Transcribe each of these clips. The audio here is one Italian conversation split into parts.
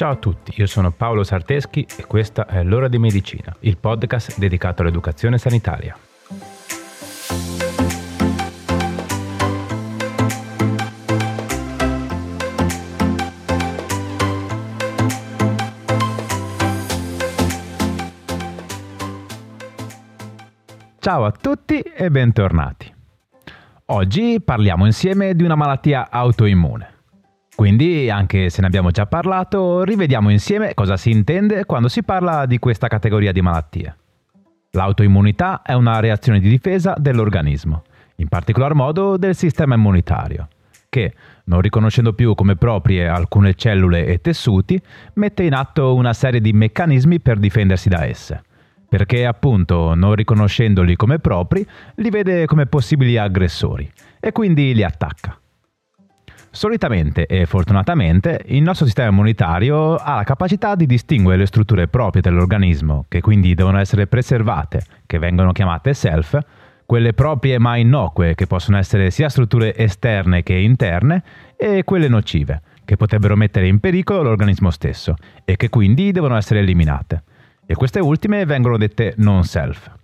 Ciao a tutti, io sono Paolo Sarteschi e questa è L'ora di medicina, il podcast dedicato all'educazione sanitaria. Ciao a tutti e bentornati. Oggi parliamo insieme di una malattia autoimmune. Quindi, anche se ne abbiamo già parlato, rivediamo insieme cosa si intende quando si parla di questa categoria di malattie. L'autoimmunità è una reazione di difesa dell'organismo, in particolar modo del sistema immunitario, che, non riconoscendo più come proprie alcune cellule e tessuti, mette in atto una serie di meccanismi per difendersi da esse, perché appunto, non riconoscendoli come propri, li vede come possibili aggressori e quindi li attacca. Solitamente e fortunatamente il nostro sistema immunitario ha la capacità di distinguere le strutture proprie dell'organismo, che quindi devono essere preservate, che vengono chiamate self, quelle proprie ma innocue, che possono essere sia strutture esterne che interne, e quelle nocive, che potrebbero mettere in pericolo l'organismo stesso e che quindi devono essere eliminate. E queste ultime vengono dette non self.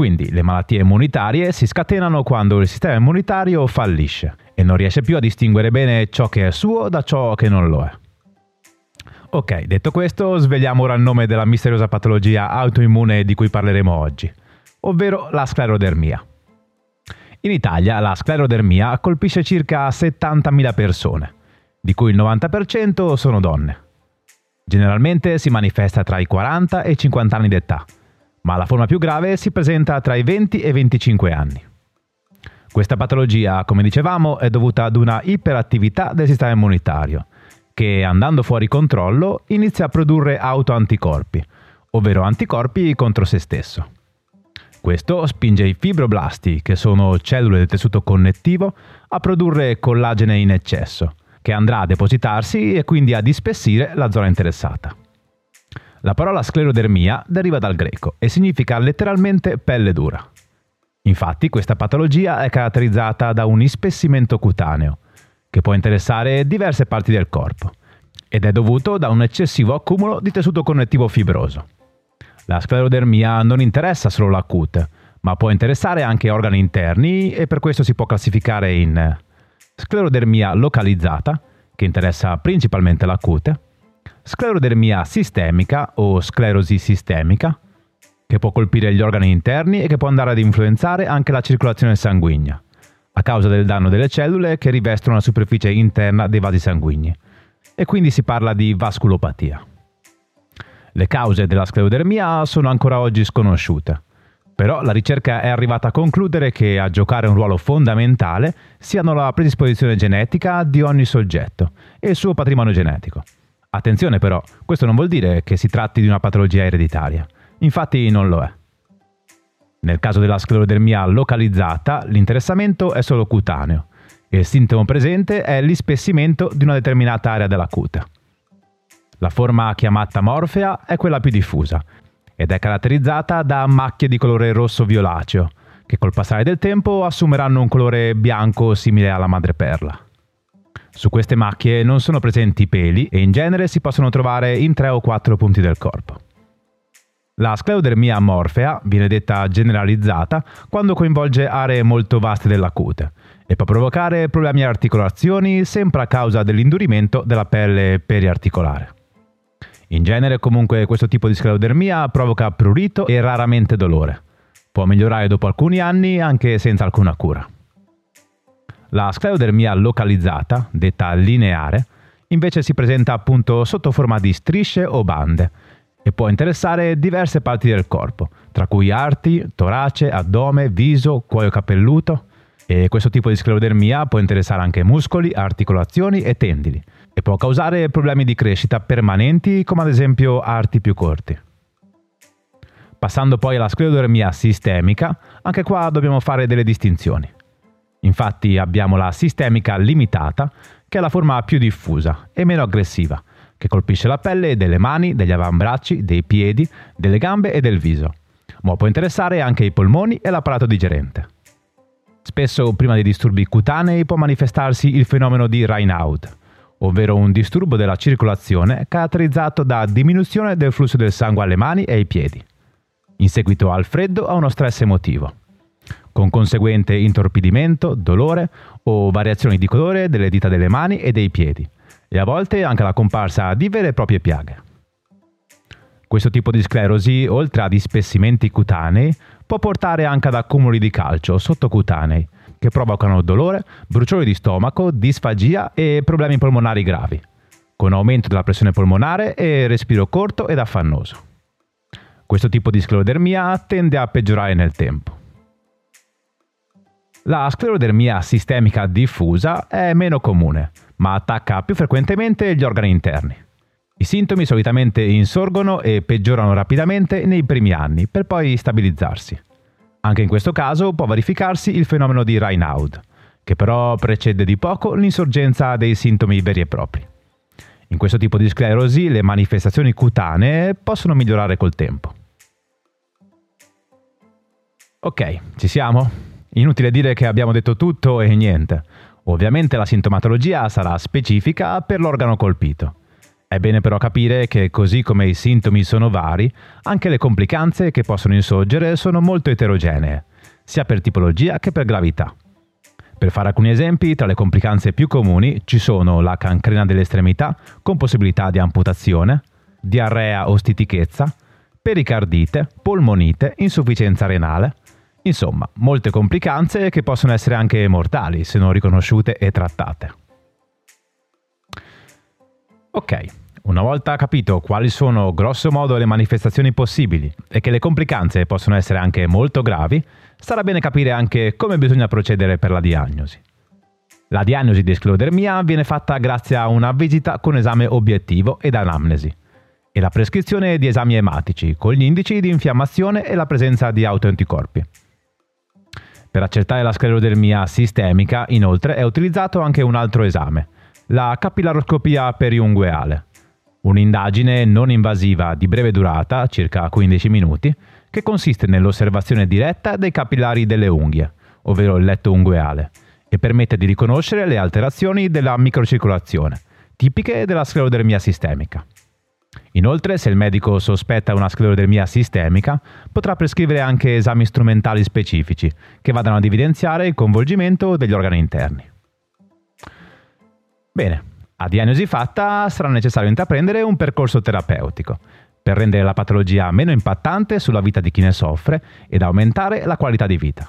Quindi le malattie immunitarie si scatenano quando il sistema immunitario fallisce e non riesce più a distinguere bene ciò che è suo da ciò che non lo è. Ok, detto questo, svegliamo ora il nome della misteriosa patologia autoimmune di cui parleremo oggi, ovvero la sclerodermia. In Italia la sclerodermia colpisce circa 70.000 persone, di cui il 90% sono donne. Generalmente si manifesta tra i 40 e i 50 anni d'età ma la forma più grave si presenta tra i 20 e i 25 anni. Questa patologia, come dicevamo, è dovuta ad una iperattività del sistema immunitario, che andando fuori controllo inizia a produrre autoanticorpi, ovvero anticorpi contro se stesso. Questo spinge i fibroblasti, che sono cellule del tessuto connettivo, a produrre collagene in eccesso, che andrà a depositarsi e quindi a dispessire la zona interessata. La parola sclerodermia deriva dal greco e significa letteralmente pelle dura. Infatti questa patologia è caratterizzata da un ispessimento cutaneo, che può interessare diverse parti del corpo, ed è dovuto da un eccessivo accumulo di tessuto connettivo fibroso. La sclerodermia non interessa solo la cute, ma può interessare anche organi interni e per questo si può classificare in sclerodermia localizzata, che interessa principalmente la cute, sclerodermia sistemica o sclerosi sistemica, che può colpire gli organi interni e che può andare ad influenzare anche la circolazione sanguigna, a causa del danno delle cellule che rivestono la superficie interna dei vasi sanguigni, e quindi si parla di vasculopatia. Le cause della sclerodermia sono ancora oggi sconosciute, però la ricerca è arrivata a concludere che a giocare un ruolo fondamentale siano la predisposizione genetica di ogni soggetto e il suo patrimonio genetico. Attenzione però, questo non vuol dire che si tratti di una patologia ereditaria. Infatti non lo è. Nel caso della sclerodermia localizzata, l'interessamento è solo cutaneo e il sintomo presente è l'ispessimento di una determinata area della cute. La forma chiamata morfea è quella più diffusa ed è caratterizzata da macchie di colore rosso violaceo, che col passare del tempo assumeranno un colore bianco simile alla madreperla. Su queste macchie non sono presenti peli e in genere si possono trovare in tre o quattro punti del corpo. La sclerodermia morfea viene detta generalizzata quando coinvolge aree molto vaste della cute e può provocare problemi alle articolazioni sempre a causa dell'indurimento della pelle periarticolare. In genere comunque questo tipo di sclerodermia provoca prurito e raramente dolore. Può migliorare dopo alcuni anni anche senza alcuna cura. La sclerodermia localizzata, detta lineare, invece si presenta appunto sotto forma di strisce o bande e può interessare diverse parti del corpo, tra cui arti, torace, addome, viso, cuoio capelluto. E questo tipo di sclerodermia può interessare anche muscoli, articolazioni e tendini e può causare problemi di crescita permanenti come ad esempio arti più corti. Passando poi alla sclerodermia sistemica, anche qua dobbiamo fare delle distinzioni. Infatti abbiamo la sistemica limitata, che è la forma più diffusa e meno aggressiva, che colpisce la pelle delle mani, degli avambracci, dei piedi, delle gambe e del viso, ma può interessare anche i polmoni e l'apparato digerente. Spesso prima dei disturbi cutanei può manifestarsi il fenomeno di Raynaud, ovvero un disturbo della circolazione caratterizzato da diminuzione del flusso del sangue alle mani e ai piedi, in seguito al freddo a uno stress emotivo, con conseguente intorpidimento, dolore o variazioni di colore delle dita delle mani e dei piedi, e a volte anche la comparsa di vere e proprie piaghe. Questo tipo di sclerosi, oltre ad ispessimenti cutanei, può portare anche ad accumuli di calcio sottocutanei, che provocano dolore, bruciore di stomaco, disfagia e problemi polmonari gravi, con aumento della pressione polmonare e respiro corto ed affannoso. Questo tipo di sclerodermia tende a peggiorare nel tempo. La sclerodermia sistemica diffusa è meno comune, ma attacca più frequentemente gli organi interni. I sintomi solitamente insorgono e peggiorano rapidamente nei primi anni, per poi stabilizzarsi. Anche in questo caso può verificarsi il fenomeno di Raynaud, che però precede di poco l'insorgenza dei sintomi veri e propri. In questo tipo di sclerosi le manifestazioni cutanee possono migliorare col tempo. Ok, ci siamo? Inutile dire che abbiamo detto tutto e niente. Ovviamente la sintomatologia sarà specifica per l'organo colpito. È bene però capire che così come i sintomi sono vari, anche le complicanze che possono insorgere sono molto eterogenee, sia per tipologia che per gravità. Per fare alcuni esempi, tra le complicanze più comuni ci sono la cancrena delle estremità con possibilità di amputazione, diarrea o stitichezza, pericardite, polmonite, insufficienza renale, insomma, molte complicanze che possono essere anche mortali se non riconosciute e trattate. Ok, una volta capito quali sono grosso modo le manifestazioni possibili e che le complicanze possono essere anche molto gravi, sarà bene capire anche come bisogna procedere per la diagnosi. La diagnosi di sclerodermia viene fatta grazie a una visita con esame obiettivo ed anamnesi e la prescrizione di esami ematici con gli indici di infiammazione e la presenza di autoanticorpi. Per accertare la sclerodermia sistemica, inoltre, è utilizzato anche un altro esame, la capillaroscopia periungueale, un'indagine non invasiva di breve durata, circa 15 minuti, che consiste nell'osservazione diretta dei capillari delle unghie, ovvero il letto ungueale, e permette di riconoscere le alterazioni della microcircolazione, tipiche della sclerodermia sistemica. Inoltre, se il medico sospetta una sclerodermia sistemica, potrà prescrivere anche esami strumentali specifici che vadano ad evidenziare il coinvolgimento degli organi interni. Bene, a diagnosi fatta sarà necessario intraprendere un percorso terapeutico per rendere la patologia meno impattante sulla vita di chi ne soffre ed aumentare la qualità di vita.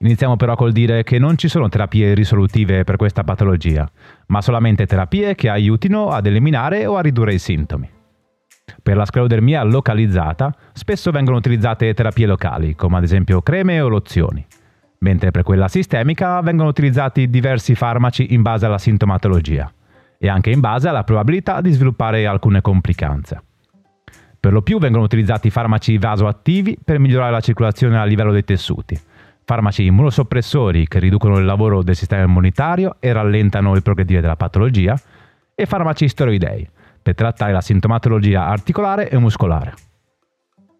Iniziamo però col dire che non ci sono terapie risolutive per questa patologia, ma solamente terapie che aiutino ad eliminare o a ridurre i sintomi. Per la sclerodermia localizzata spesso vengono utilizzate terapie locali, come ad esempio creme o lozioni mentre per quella sistemica vengono utilizzati diversi farmaci in base alla sintomatologia e anche in base alla probabilità di sviluppare alcune complicanze. Per lo più vengono utilizzati farmaci vasoattivi per migliorare la circolazione a livello dei tessuti, farmaci immunosoppressori che riducono il lavoro del sistema immunitario e rallentano il progredire della patologia, e farmaci steroidei per trattare la sintomatologia articolare e muscolare.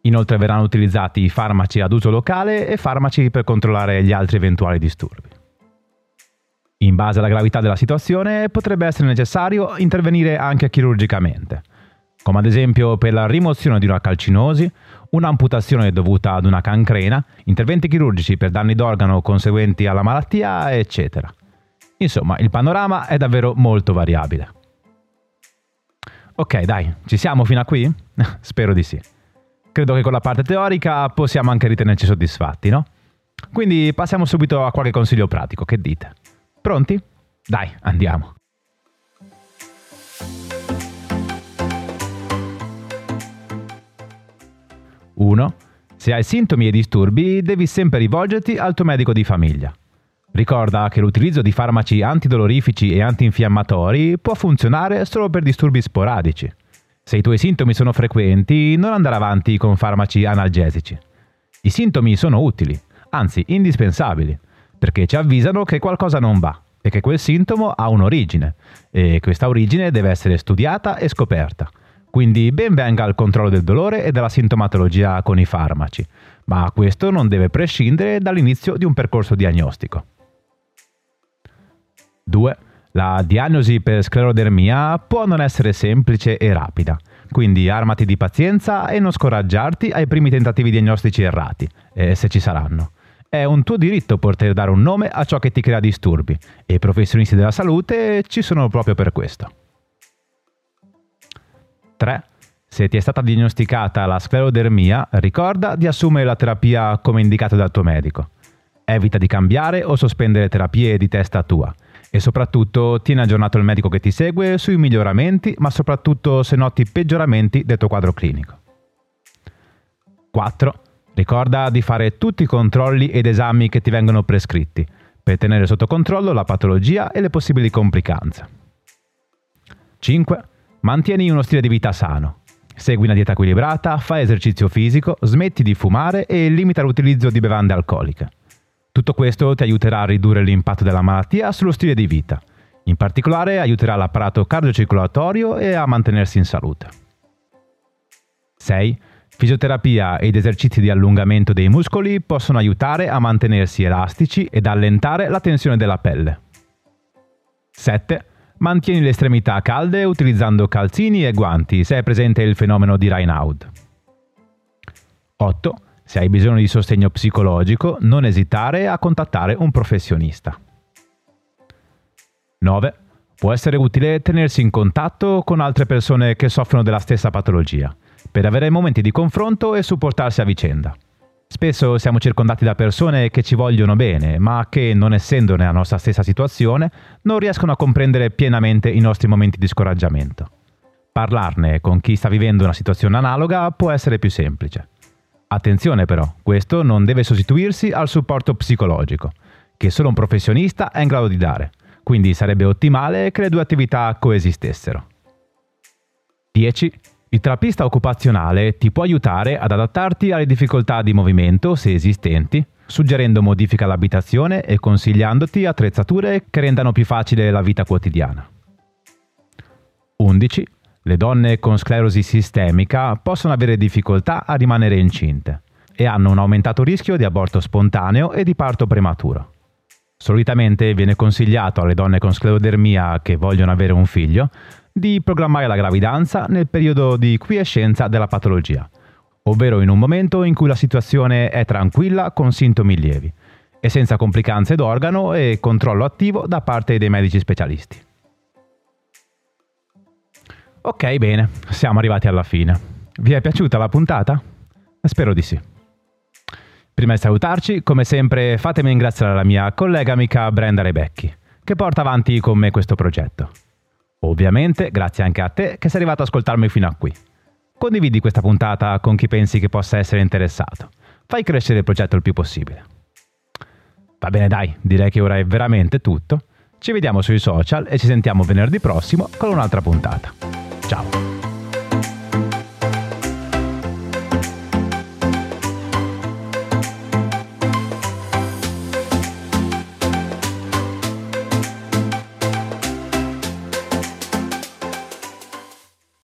Inoltre verranno utilizzati farmaci ad uso locale e farmaci per controllare gli altri eventuali disturbi. In base alla gravità della situazione potrebbe essere necessario intervenire anche chirurgicamente, come ad esempio per la rimozione di una calcinosi, un'amputazione dovuta ad una cancrena, interventi chirurgici per danni d'organo conseguenti alla malattia, eccetera. Insomma, il panorama è davvero molto variabile. Ok, dai, ci siamo fino a qui? Spero di sì credo che con la parte teorica possiamo anche ritenerci soddisfatti, no? Quindi passiamo subito a qualche consiglio pratico, che dite? Pronti? Dai, andiamo. Uno. Se hai sintomi e disturbi, devi sempre rivolgerti al tuo medico di famiglia. Ricorda che l'utilizzo di farmaci antidolorifici e antinfiammatori può funzionare solo per disturbi sporadici. Se i tuoi sintomi sono frequenti, non andare avanti con farmaci analgesici. I sintomi sono utili, anzi indispensabili, perché ci avvisano che qualcosa non va e che quel sintomo ha un'origine e questa origine deve essere studiata e scoperta. Quindi ben venga il controllo del dolore e della sintomatologia con i farmaci, ma questo non deve prescindere dall'inizio di un percorso diagnostico. 2. La diagnosi per sclerodermia può non essere semplice e rapida, quindi armati di pazienza e non scoraggiarti ai primi tentativi diagnostici errati, eh, se ci saranno. È un tuo diritto poter dare un nome a ciò che ti crea disturbi e i professionisti della salute ci sono proprio per questo. 3. Se ti è stata diagnosticata la sclerodermia, ricorda di assumere la terapia come indicato dal tuo medico. Evita di cambiare o sospendere terapie di testa tua e soprattutto tieni aggiornato il medico che ti segue sui miglioramenti, ma soprattutto se noti peggioramenti del tuo quadro clinico. 4. Ricorda di fare tutti i controlli ed esami che ti vengono prescritti per tenere sotto controllo la patologia e le possibili complicanze. 5. Mantieni uno stile di vita sano. Segui una dieta equilibrata, fai esercizio fisico, smetti di fumare e limita l'utilizzo di bevande alcoliche. Tutto questo ti aiuterà a ridurre l'impatto della malattia sullo stile di vita. In particolare aiuterà l'apparato cardiocircolatorio e a mantenersi in salute. 6. Fisioterapia ed esercizi di allungamento dei muscoli possono aiutare a mantenersi elastici ed allentare la tensione della pelle. 7. Mantieni le estremità calde utilizzando calzini e guanti se è presente il fenomeno di Raynaud. 8. Se hai bisogno di sostegno psicologico, non esitare a contattare un professionista. 9. Può essere utile tenersi in contatto con altre persone che soffrono della stessa patologia, per avere momenti di confronto e supportarsi a vicenda. Spesso siamo circondati da persone che ci vogliono bene, ma che, non essendo nella nostra stessa situazione, non riescono a comprendere pienamente i nostri momenti di scoraggiamento. Parlarne con chi sta vivendo una situazione analoga può essere più semplice. Attenzione però, questo non deve sostituirsi al supporto psicologico, che solo un professionista è in grado di dare, quindi sarebbe ottimale che le due attività coesistessero. 10. Il terapista occupazionale ti può aiutare ad adattarti alle difficoltà di movimento, se esistenti, suggerendo modifiche all'abitazione e consigliandoti attrezzature che rendano più facile la vita quotidiana. 11. Le donne con sclerosi sistemica possono avere difficoltà a rimanere incinte e hanno un aumentato rischio di aborto spontaneo e di parto prematuro. Solitamente viene consigliato alle donne con sclerodermia che vogliono avere un figlio di programmare la gravidanza nel periodo di quiescenza della patologia, ovvero in un momento in cui la situazione è tranquilla con sintomi lievi e senza complicanze d'organo e controllo attivo da parte dei medici specialisti. Ok, bene, siamo arrivati alla fine. Vi è piaciuta la puntata? Spero di sì. Prima di salutarci, come sempre, fatemi ringraziare la mia collega amica Brenda Rebecchi, che porta avanti con me questo progetto. Ovviamente, grazie anche a te che sei arrivato ad ascoltarmi fino a qui. Condividi questa puntata con chi pensi che possa essere interessato. Fai crescere il progetto il più possibile. Va bene dai, direi che ora è veramente tutto. Ci vediamo sui social e ci sentiamo venerdì prossimo con un'altra puntata. Ciao!